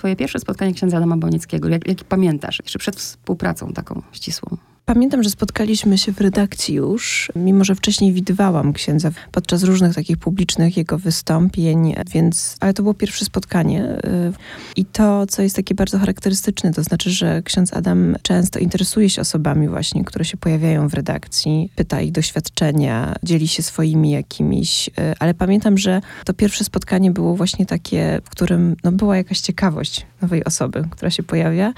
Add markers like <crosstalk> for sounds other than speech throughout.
Twoje pierwsze spotkanie księdza Adama Bonieckiego, jak, jak pamiętasz, jeszcze przed współpracą taką ścisłą? Pamiętam, że spotkaliśmy się w redakcji już, mimo że wcześniej widywałam księdza podczas różnych takich publicznych jego wystąpień, więc, ale to było pierwsze spotkanie. Y, I to, co jest takie bardzo charakterystyczne, to znaczy, że ksiądz Adam często interesuje się osobami właśnie, które się pojawiają w redakcji, pyta ich doświadczenia, dzieli się swoimi jakimiś, y, ale pamiętam, że to pierwsze spotkanie było właśnie takie, w którym no, była jakaś ciekawość nowej osoby, która się pojawia.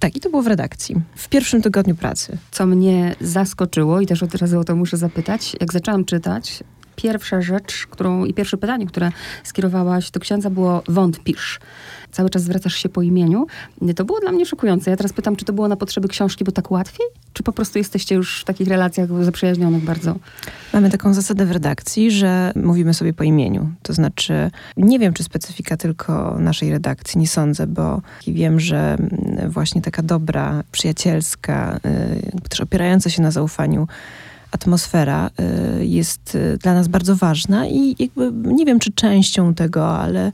Tak, i to było w redakcji, w pierwszym tygodniu pracy co mnie zaskoczyło i też od razu o to muszę zapytać, jak zaczęłam czytać, pierwsza rzecz, którą i pierwsze pytanie, które skierowałaś do księdza było wątpisz. Cały czas zwracasz się po imieniu. To było dla mnie szokujące. Ja teraz pytam, czy to było na potrzeby książki, bo tak łatwiej? Czy po prostu jesteście już w takich relacjach zaprzyjaźnionych bardzo? Mamy taką zasadę w redakcji, że mówimy sobie po imieniu. To znaczy, nie wiem, czy specyfika tylko naszej redakcji, nie sądzę, bo wiem, że właśnie taka dobra, przyjacielska, y, też opierająca się na zaufaniu atmosfera y, jest y, dla nas bardzo ważna i jakby nie wiem, czy częścią tego, ale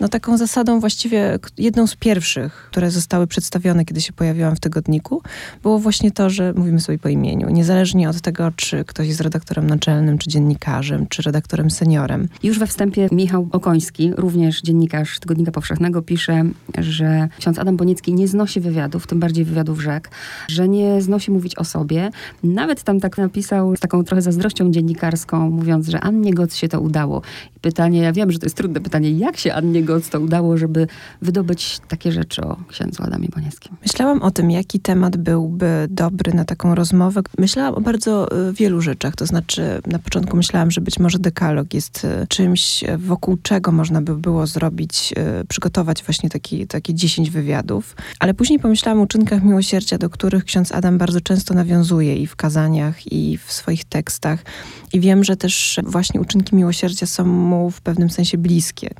no taką zasadą właściwie jedną z pierwszych, które zostały przedstawione, kiedy się pojawiłam w tygodniku, było właśnie to, że mówimy sobie po imieniu. Niezależnie od tego, czy ktoś jest redaktorem naczelnym, czy dziennikarzem, czy redaktorem seniorem. Już we wstępie Michał Okoński, również dziennikarz Tygodnika Powszechnego, pisze, że ksiądz Adam Boniecki nie znosi wywiadów, tym bardziej wywiadów rzek, że nie znosi mówić o sobie. Nawet tam tak napisał z taką trochę zazdrością dziennikarską, mówiąc, że Annie Goc się to udało. I pytanie, ja wiem, że to jest trudne pytanie, jak się Annie Goc udało, żeby wydobyć takie rzeczy o księdzu Adamie Bonieckim? Myślałam o tym, jaki temat byłby dobry na taką rozmowę. Myślałam o bardzo y, wielu rzeczach. To znaczy, na początku myślałam, że być może dekalog jest y, czymś, y, wokół czego można by było zrobić, przygotować właśnie taki, takie 10 wywiadów. Ale później pomyślałam o uczynkach miłosierdzia, do których ksiądz Adam bardzo często nawiązuje i w kazaniach, i w swoich tekstach. I wiem, że też właśnie uczynki miłosierdzia są mu w pewnym sensie bliskie.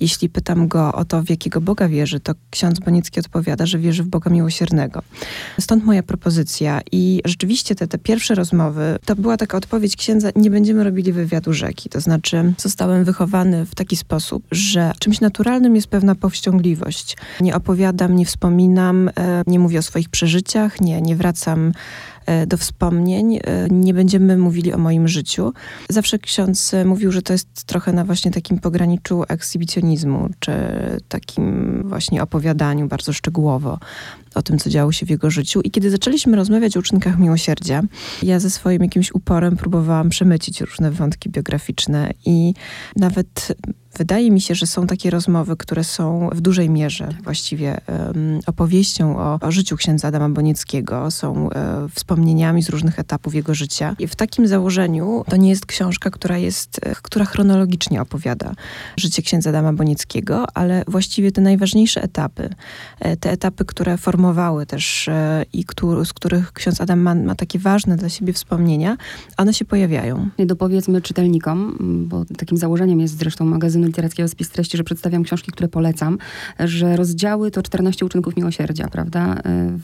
Jeśli pytam go o to, w jakiego Boga wierzy, to ksiądz Bonicki odpowiada, że wierzy w Boga miłosiernego. Stąd moja propozycja. I rzeczywiście te, te pierwsze rozmowy, to była taka odpowiedź księdza, nie będziemy robili wywiadu rzeki. To znaczy, zostałem wychowany w taki sposób, że czymś naturalnym jest pewna powściągliwość. Nie opowiadam, nie wspominam, e, nie mówię o swoich przeżyciach, nie, nie wracam do wspomnień. E, nie będziemy mówili o moim życiu. Zawsze ksiądz mówił, że to jest trochę na właśnie takim pograniczu ekshibicjonizmu, czy takim właśnie opowiadaniu bardzo szczegółowo o tym, co działo się w jego życiu. I kiedy zaczęliśmy rozmawiać o uczynkach miłosierdzia, ja ze swoim jakimś uporem próbowałam przemycić różne wątki biograficzne i nawet Wydaje mi się, że są takie rozmowy, które są w dużej mierze właściwie um, opowieścią o, o, życiu księdza Adama Bonieckiego, są e, wspomnieniami z różnych etapów jego życia. I w takim założeniu to nie jest książka, która jest, e, która chronologicznie opowiada życie księdza Adama Bonieckiego, ale właściwie te najważniejsze etapy, e, te etapy, które formowały też e, i który, z których ksiądz Adam ma, ma takie ważne dla siebie wspomnienia, one się pojawiają. I dopowiedzmy czytelnikom, bo takim założeniem jest zresztą magazynu literackiego Spis Treści, że przedstawiam książki, które polecam, że rozdziały to 14 uczynków miłosierdzia, prawda? E,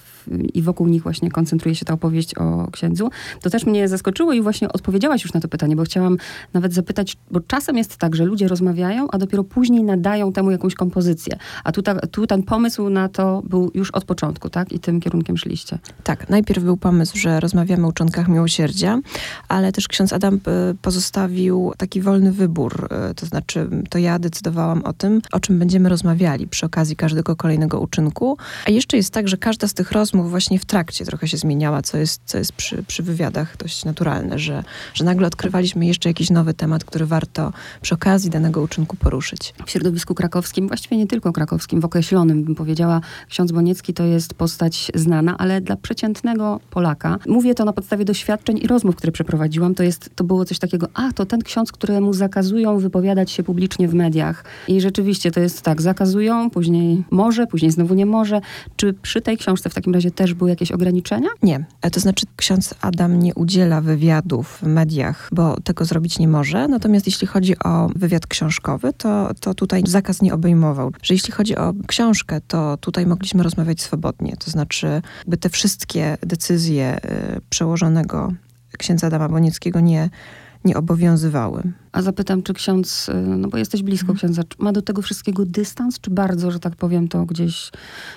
I wokół nich właśnie koncentruje się ta opowieść o księdzu. To też mnie zaskoczyło i właśnie odpowiedziałaś już na to pytanie, bo chciałam nawet zapytać, bo czasem jest tak, że ludzie rozmawiają, a dopiero później nadają temu jakąś kompozycję. A tu, ta, tu ten pomysł na to był już od początku, tak? I tym kierunkiem szliście. Tak, najpierw był pomysł, że rozmawiamy o uczynkach miłosierdzia, ale też ksiądz Adam e, pozostawił taki wolny wybór, e, to znaczy to ja decydowałam o tym, o czym będziemy rozmawiali przy okazji każdego kolejnego uczynku. A jeszcze jest tak, że każda z tych rozmów właśnie w trakcie trochę się zmieniała, co jest, co jest przy, przy wywiadach dość naturalne, że, że nagle odkrywaliśmy jeszcze jakiś nowy temat, który warto przy okazji danego uczynku poruszyć. W środowisku krakowskim, właściwie nie tylko krakowskim, w określonym bym powiedziała, ksiądz Boniecki to jest postać znana, ale dla przeciętnego Polaka, mówię to na podstawie doświadczeń i rozmów, które przeprowadziłam, to jest, to było coś takiego, a to ten ksiądz, któremu zakazują wypowiadać się publicznie w mediach. I rzeczywiście to jest tak, zakazują, później może, później znowu nie może. Czy przy tej książce w takim razie też były jakieś ograniczenia? Nie. E, to znaczy ksiądz Adam nie udziela wywiadów w mediach, bo tego zrobić nie może. Natomiast jeśli chodzi o wywiad książkowy, to, to tutaj zakaz nie obejmował. Że jeśli chodzi o książkę, to tutaj mogliśmy rozmawiać swobodnie. To znaczy, by te wszystkie decyzje y, przełożonego księdza Adama Bonieckiego nie, nie obowiązywały A zapytam, czy ksiądz, no bo jesteś blisko mhm. księdza, ma do tego wszystkiego dystans, czy bardzo, że tak powiem, to gdzieś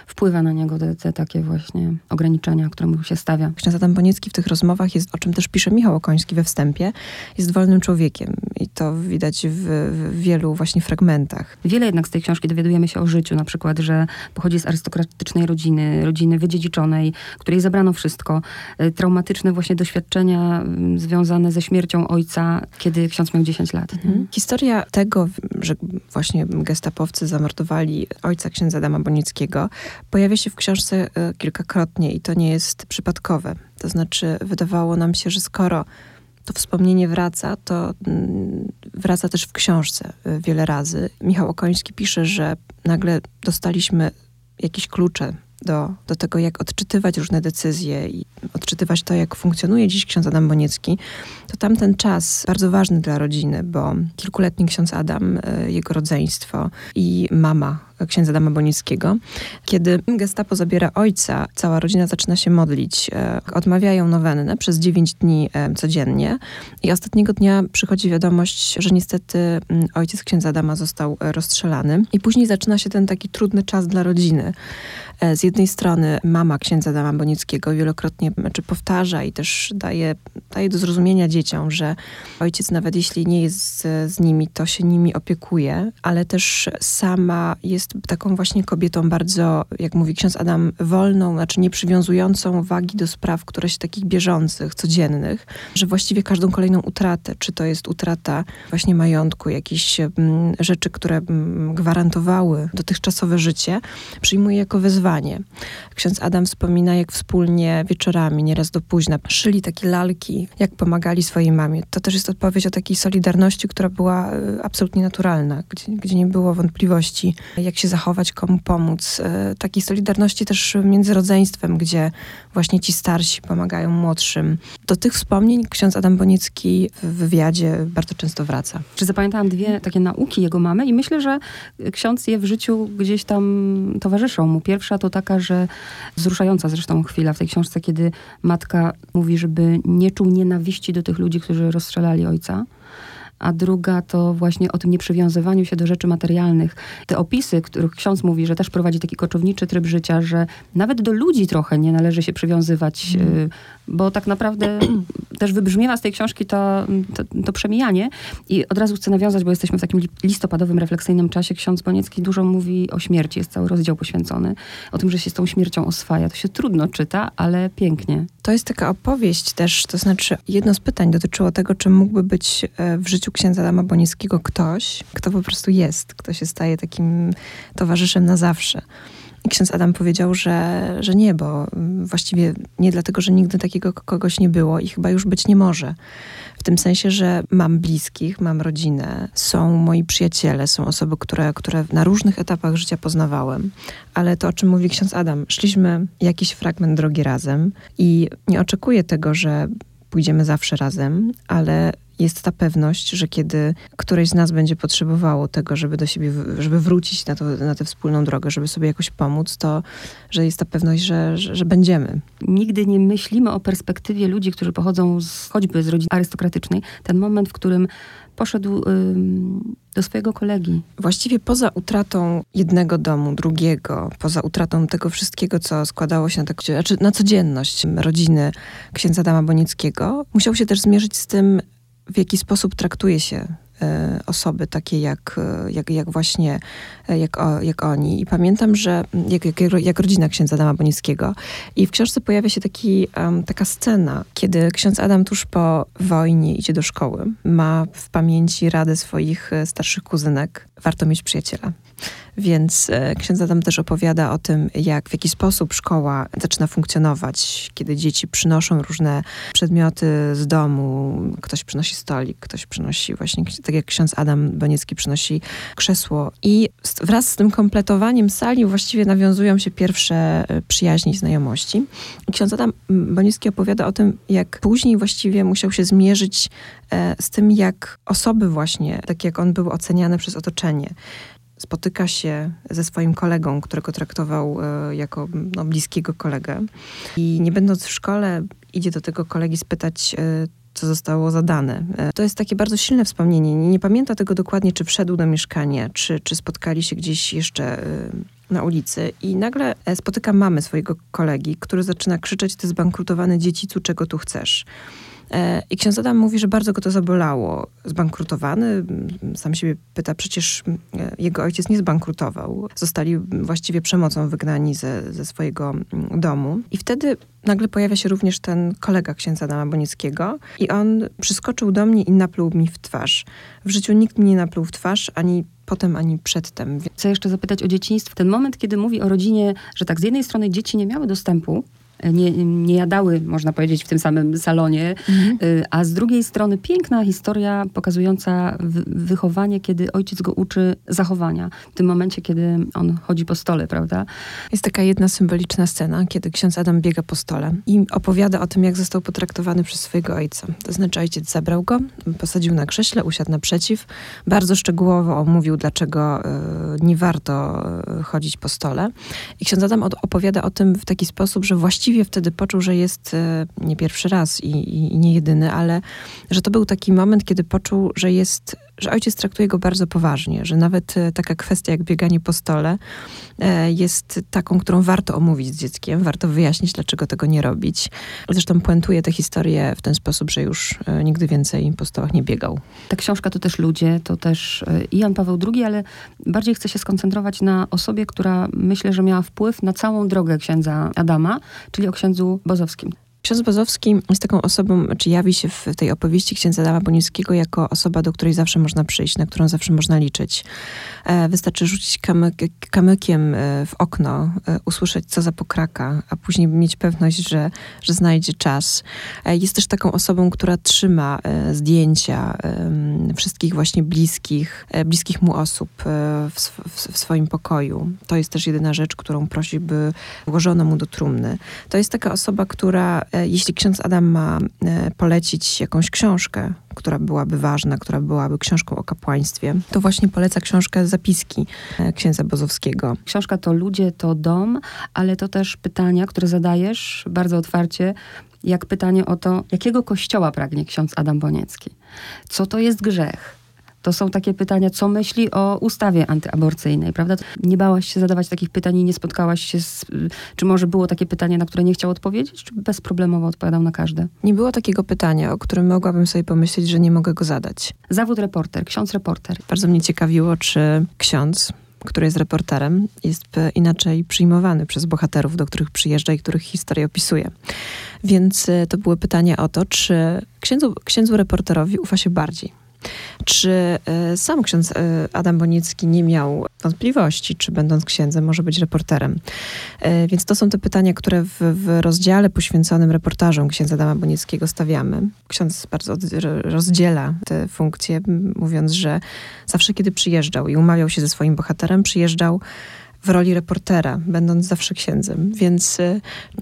wpływa na niego te, te takie właśnie ograniczenia, które mu się stawia? Ksiądz Adam Boniecki w tych rozmowach jest, o czym też pisze Michał Okoński we wstępie, jest wolnym człowiekiem i to widać w, w wielu właśnie fragmentach. Wiele jednak z tej książki dowiadujemy się o życiu, na przykład, że pochodzi z arystokratycznej rodziny, rodziny wydziedziczonej, której zabrano wszystko. E, traumatyczne właśnie doświadczenia mm, związane ze śmiercią ojca, kiedy ksiądz miał 10 lat. Mhm. Historia tego, że właśnie gestapowcy zamordowali ojca księdza Adama Bonickiego, pojawia się w książce e, kilkakrotnie i to nie jest przypadkowe. To znaczy, wydawało nam się, że skoro to wspomnienie wraca, to mm, wraca też w książce e, wiele razy. Michał Okoński pisze, że nagle dostaliśmy jakieś klucze do, do tego, jak odczytywać różne decyzje i odczytywać to, jak funkcjonuje dziś ksiądz Adam Boniecki, to tamten czas bardzo ważny dla rodziny, bo kilkuletni ksiądz Adam, e, jego rodzeństwo i mama księdza Adama Bonickiego. Kiedy gestapo zabiera ojca, cała rodzina zaczyna się modlić. E, odmawiają nowennę przez 9 dni e, codziennie i ostatniego dnia przychodzi wiadomość, że niestety mm, ojciec księdza Adama został rozstrzelany. I później zaczyna się ten taki trudny czas dla rodziny. E, z jednej strony mama księdza Adama Bonickiego wielokrotnie znaczy powtarza i też daje, daje do zrozumienia dzieciom, że ojciec nawet jeśli nie jest z, z nimi, to się nimi opiekuje, ale też sama jest taką właśnie kobietą bardzo, jak mówi ksiądz Adam, wolną, znaczy nie przywiązującą wagi do spraw, które się takich bieżących, codziennych, że właściwie każdą kolejną utratę, czy to jest utrata właśnie majątku, jakieś m, mm, rzeczy, które m, mm, gwarantowały dotychczasowe życie, przyjmuje jako wyzwanie. Ksiądz Adam wspomina, jak wspólnie wieczorami, nieraz do późna, szyli takie lalki, jak pomagali swojej mamie. To też jest odpowiedź o takiej solidarności, która była y, absolutnie naturalna, gdzie, gdzie nie było wątpliwości, jak się zachować, komu pomóc. Y, takiej solidarności też między rodzeństwem, gdzie właśnie ci starsi pomagają młodszym. Do tych wspomnień ksiądz Adam Bonicki w wywiadzie bardzo często wraca. Czy zapamiętałam dwie takie nauki jego mamy i myślę, że ksiądz je w życiu gdzieś tam towarzyszą mu. Pierwsza to taka, że wzruszająca zresztą chwila w tej książce, kiedy matka mówi, żeby nie czuł nienawiści do tych ludzi, którzy rozstrzelali ojca a druga to właśnie o tym nieprzywiązywaniu się do rzeczy materialnych. Te opisy, których ksiądz mówi, że też prowadzi taki koczowniczy tryb życia, że nawet do ludzi trochę nie należy się przywiązywać, mm. bo tak naprawdę <clears throat> też wybrzmiewa z tej książki to, to, to, przemijanie. I od razu chcę nawiązać, bo jesteśmy w takim listopadowym, refleksyjnym czasie. Ksiądz Boniecki dużo mówi o śmierci, jest cały rozdział poświęcony, o tym, że się z tą śmiercią oswaja. To się trudno czyta, ale pięknie. To jest taka opowieść też, to znaczy jedno z pytań dotyczyło tego, czy mógłby być e, w życiu księdza Adama Bonieckiego ktoś, kto po prostu jest, kto się staje takim towarzyszem na zawsze. I ksiądz Adam powiedział, że, że nie, bo właściwie nie dlatego, że nigdy takiego kogoś nie było i chyba już być nie może. W tym sensie, że mam bliskich, mam rodzinę, są moi przyjaciele, są osoby, które, które na różnych etapach życia poznawałem. Ale to, o czym mówi ksiądz Adam, szliśmy jakiś fragment drogi razem i nie oczekuję tego, że pójdziemy zawsze razem, ale jest ta pewność, że kiedy któreś z nas będzie potrzebowało tego, żeby do siebie, żeby wrócić na, to, na tę wspólną drogę, żeby sobie jakoś pomóc, to że jest ta pewność, że, że, że będziemy. Nigdy nie myślimy o perspektywie ludzi, którzy pochodzą z, choćby z rodziny arystokratycznej. Ten moment, w którym poszedł do swojego kolegi. Właściwie poza utratą jednego domu, drugiego, poza utratą tego wszystkiego, co składało się na, tak, znaczy na codzienność rodziny księdza Dama Bonickiego, musiał się też zmierzyć z tym, w jaki sposób traktuje się e, osoby takie jak, e, jak, jak właśnie e, jak, jak oni. I pamiętam, że jak, jak, jak rodzina księdza Adama Bonickiego. I w książce pojawia się taki, um, taka scena, kiedy ksiądz Adam tuż po wojnie idzie do szkoły. Ma w pamięci radę swoich starszych kuzynek. Warto mieć przyjaciela. Więc e, ksiądz Adam też opowiada o tym, jak w jaki sposób szkoła zaczyna funkcjonować, kiedy dzieci przynoszą różne przedmioty z domu. Ktoś przynosi stolik, ktoś przynosi właśnie, tak jak ksiądz Adam Boniecki przynosi krzesło. I wraz z tym kompletowaniem sali właściwie nawiązują się pierwsze e, przyjaźni znajomości. Ksiądz Adam Boniecki opowiada o tym, jak później właściwie musiał się zmierzyć e, z tym, jak osoby właśnie, tak jak on był oceniany przez otoczenie, spotyka się ze swoim kolegą, którego traktował e, jako no, bliskiego kolegę. I nie będąc w szkole, idzie do tego kolegi spytać, e, co zostało zadane. E, to jest takie bardzo silne wspomnienie. Nie, nie pamięta tego dokładnie, czy wszedł do mieszkania, czy, czy spotkali się gdzieś jeszcze na ulicy i nagle spotyka mamy swojego kolegi, który zaczyna krzyczeć, ty zbankrutowane dziecicu, czego tu chcesz? E, I ksiądz Adam mówi, że bardzo go to zabolało. Zbankrutowany, sam siebie pyta, przecież e, jego ojciec nie zbankrutował. Zostali właściwie przemocą wygnani ze, ze swojego domu. I wtedy nagle pojawia się również ten kolega księdza Adama Bonickiego i on przyskoczył do mnie i napluł mi w twarz. W życiu nikt mi nie napluł w twarz, ani potem, ani przedtem. Chcę jeszcze zapytać o dzieciństwo. Ten moment, kiedy mówi o rodzinie, że tak z jednej strony dzieci nie miały dostępu nie, nie jadały, można powiedzieć, w tym samym salonie. Mhm. Y, a z drugiej strony piękna historia pokazująca wychowanie, kiedy ojciec go uczy zachowania. W tym momencie, kiedy on chodzi po stole, prawda? Jest taka jedna symboliczna scena, kiedy ksiądz Adam biega po stole i opowiada o tym, jak został potraktowany przez swojego ojca. To znaczy ojciec zabrał go, posadził na krześle, usiadł naprzeciw, bardzo szczegółowo omówił, dlaczego y, nie warto y, chodzić po stole. I ksiądz Adam opowiada o tym w taki sposób, że właściwie właściwie wtedy poczuł, że jest e, nie pierwszy raz i, i, i nie jedyny, ale że to był taki moment, kiedy poczuł, że jest że ojciec traktuje go bardzo poważnie, że nawet e, taka kwestia jak bieganie po stole e, jest taką, którą warto omówić z dzieckiem, warto wyjaśnić, dlaczego tego nie robić. Zresztą puentuje tę historię w ten sposób, że już nigdy więcej po stołach nie biegał. Ta książka to też ludzie, to też i Jan Paweł II, ale bardziej chcę się skoncentrować na osobie, która myślę, że miała wpływ na całą drogę księdza Adama, czyli o księdzu Bozowskim. Ksiądz Bozowski jest taką osobą, czy jawi się w tej opowieści księdza Adama Boniewskiego jako osoba, do której zawsze można przyjść, na którą zawsze można liczyć. E, wystarczy rzucić kamyk, kamykiem e, w okno, e, usłyszeć co za pokraka, a później mieć pewność, że, że znajdzie czas. Jest też taką osobą, która trzyma zdjęcia wszystkich właśnie bliskich, bliskich mu osób w, w, w swoim pokoju. To jest też jedyna rzecz, którą prosi, by włożono mu do trumny. To jest taka osoba, która jeśli ksiądz Adam ma e, polecić jakąś książkę, która byłaby ważna, która byłaby książką o kapłaństwie, to właśnie poleca książkę Zapiski e, księdza Bozowskiego. Książka to ludzie, to dom, ale to też pytania, które zadajesz bardzo otwarcie, jak pytanie o to, jakiego kościoła pragnie ksiądz Adam Boniecki? Co to jest grzech? To są takie pytania, co myśli o ustawie antyaborcyjnej, prawda? Nie bałaś się zadawać takich pytań i nie spotkałaś się z... Czy może było takie pytanie, na które nie chciał odpowiedzieć, czy bezproblemowo odpowiadał na każde? Nie było takiego pytania, o którym mogłabym sobie pomyśleć, że nie mogę go zadać. Zawód reporter, ksiądz reporter. Bardzo mnie ciekawiło, czy ksiądz który jest reporterem, jest inaczej przyjmowany przez bohaterów, do których przyjeżdża i których historię opisuje. Więc e, to były pytania o to, czy księdzu, księdzu reporterowi ufa się bardziej. Czy e, sam ksiądz e, Adam Bonicki nie miał wątpliwości, czy będąc księdzem może być reporterem? E, więc to są te pytania, które w, w rozdziale poświęconym reportażom księdza Adama Bonickiego stawiamy. Ksiądz bardzo rozdziela te funkcje, mówiąc, że zawsze kiedy przyjeżdżał i umawiał się ze swoim bohaterem, przyjeżdżał w roli reportera, będąc zawsze księdzem. Więc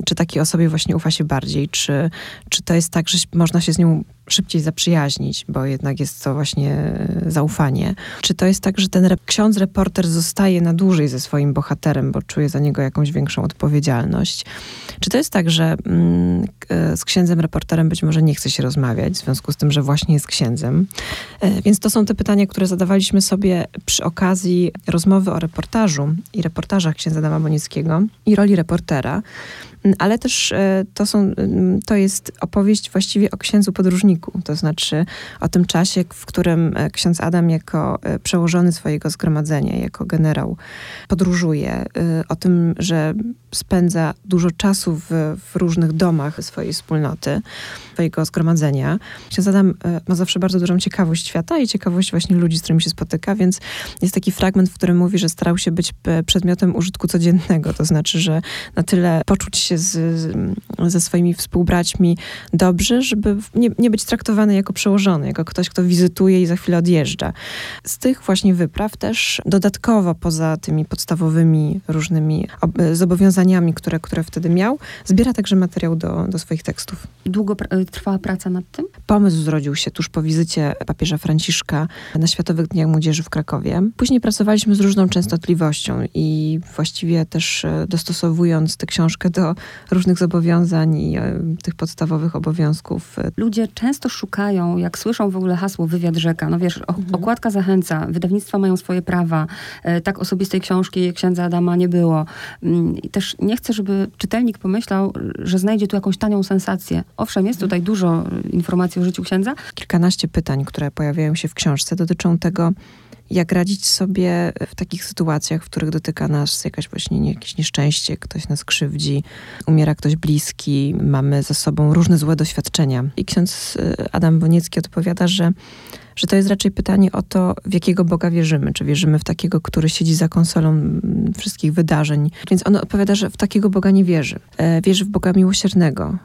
czy takiej osobie właśnie ufa się bardziej? Czy, czy to jest tak, że można się z nią szybciej zaprzyjaźnić, bo jednak jest to właśnie e, zaufanie. Czy to jest tak, że ten rep ksiądz reporter zostaje na dłużej ze swoim bohaterem, bo czuje za niego jakąś większą odpowiedzialność? Czy to jest tak, że mm, e, z księdzem reporterem być może nie chce się rozmawiać, w związku z tym, że właśnie jest księdzem? E, więc to są te pytania, które zadawaliśmy sobie przy okazji rozmowy o reportażu i reportażach księdza Adama Bonickiego i roli reportera ale też e, to, są, to jest opowieść właściwie o księdzu podróżniku, to znaczy o tym czasie, w którym e, ksiądz Adam jako e, przełożony swojego zgromadzenia, jako generał podróżuje, o tym, że spędza dużo czasu w, w różnych domach swojej wspólnoty, swojego zgromadzenia. Ksiądz Adam ma zawsze bardzo dużą ciekawość świata i ciekawość właśnie ludzi, z którymi się spotyka, więc jest taki fragment, w którym mówi, że starał się być przedmiotem użytku codziennego, to znaczy, że na tyle poczuć z, ze swoimi współbraćmi dobrze, żeby nie, nie być traktowany jako przełożony, jako ktoś, kto wizytuje i za chwilę odjeżdża. Z tych właśnie wypraw też dodatkowo poza tymi podstawowymi różnymi zobowiązaniami, które, które wtedy miał, zbiera także materiał do, do swoich tekstów. Długo pr trwała praca nad tym? Pomysł zrodził się tuż po wizycie papieża Franciszka na Światowych Dniach Młodzieży w Krakowie. Później pracowaliśmy z różną częstotliwością i właściwie też e, dostosowując tę książkę do różnych zobowiązań i e, tych podstawowych obowiązków. Ludzie często szukają, jak słyszą w ogóle hasło wywiad rzeka, no wiesz, mhm. okładka zachęca, wydawnictwa mają swoje prawa, e, tak osobistej książki księdza Adama nie było. Mm, I też nie chcę, żeby czytelnik pomyślał, że znajdzie tu jakąś tanią sensację. Owszem, jest tutaj dużo informacji o życiu księdza. Kilkanaście pytań, które pojawiają się w książce, dotyczą tego, jak radzić sobie w takich sytuacjach, w których dotyka nas jakaś właśnie jakieś nieszczęście, ktoś nas krzywdzi, umiera ktoś bliski, mamy ze sobą różne złe doświadczenia. I ksiądz y, Adam Boniecki odpowiada, że że to jest raczej pytanie o to, w jakiego Boga wierzymy. Czy wierzymy w takiego, który siedzi za konsolą wszystkich wydarzeń. Więc on odpowiada, że w takiego Boga nie wierzy. E, wierzy w Boga miłosiernego.